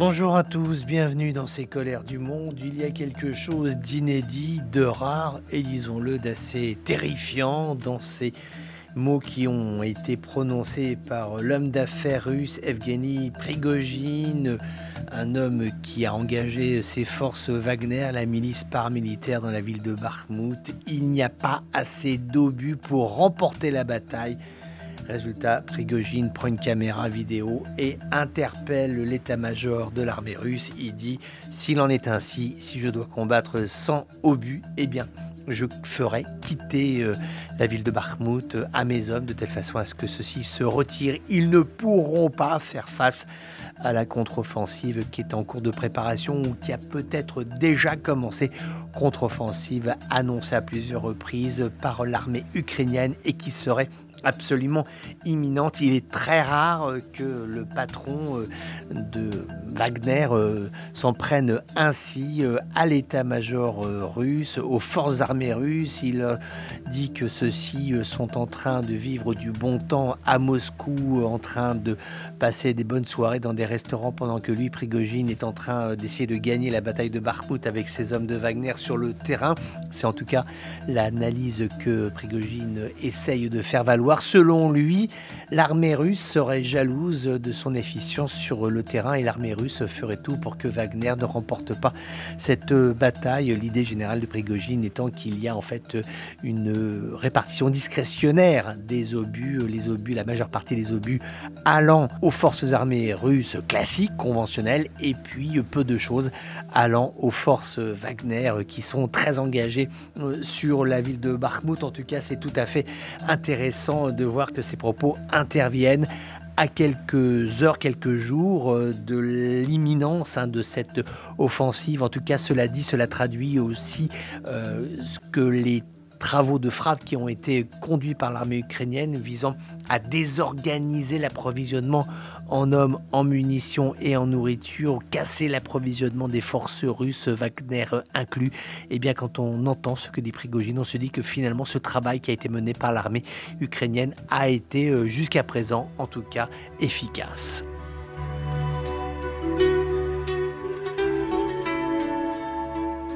Bonjour à tous, bienvenue dans ces colères du monde. Il y a quelque chose d'inédit, de rare et disons-le d'assez terrifiant dans ces mots qui ont été prononcés par l'homme d'affaires russe Evgeny Prigogine, un homme qui a engagé ses forces Wagner, la milice paramilitaire dans la ville de Bakhmut. Il n'y a pas assez d'obus pour remporter la bataille. Résultat, Prigogine prend une caméra vidéo et interpelle l'état-major de l'armée russe. Il dit S'il en est ainsi, si je dois combattre sans obus, eh bien, je ferai quitter euh, la ville de Bakhmut euh, à mes hommes de telle façon à ce que ceux-ci se retirent. Ils ne pourront pas faire face à la contre-offensive qui est en cours de préparation ou qui a peut-être déjà commencé. Contre-offensive annoncée à plusieurs reprises par l'armée ukrainienne et qui serait absolument imminente. Il est très rare que le patron euh, de Wagner euh, s'en prenne ainsi euh, à l'état-major russe, aux forces armées russes. Il dit que ceux-ci sont en train de vivre du bon temps à Moscou, en train de passer des bonnes soirées dans des restaurants pendant que lui, Prigogine, est en train d'essayer de gagner la bataille de Bakhmut avec ses hommes de Wagner sur le terrain. C'est en tout cas l'analyse que Prigogine essaye de faire valoir Selon lui, l'armée russe serait jalouse de son efficience sur le terrain et l'armée russe ferait tout pour que Wagner ne remporte pas cette bataille. L'idée générale de Prigogine étant qu'il y a en fait une répartition discrétionnaire des obus, les obus, la majeure partie des obus allant aux forces armées russes classiques, conventionnelles, et puis peu de choses allant aux forces Wagner qui sont très engagées euh, sur la ville de Bakhmut. En tout cas, c'est tout à fait intéressant de voir que ces propos interviennent à quelques heures, quelques jours euh, de l'imminence hein, de cette offensive. En tout cas, cela dit, cela traduit aussi euh, ce que les travaux de frappe qui ont été conduits par l'armée ukrainienne visant à désorganiser l'approvisionnement en hommes, en munitions et en nourriture, casser l'approvisionnement des forces russes, Wagner inclus. Et eh bien, quand on entend ce que dit Prigogine, on se dit que finalement ce travail qui a été mené par l'armée ukrainienne a été euh, jusqu'à présent, en tout cas, efficace.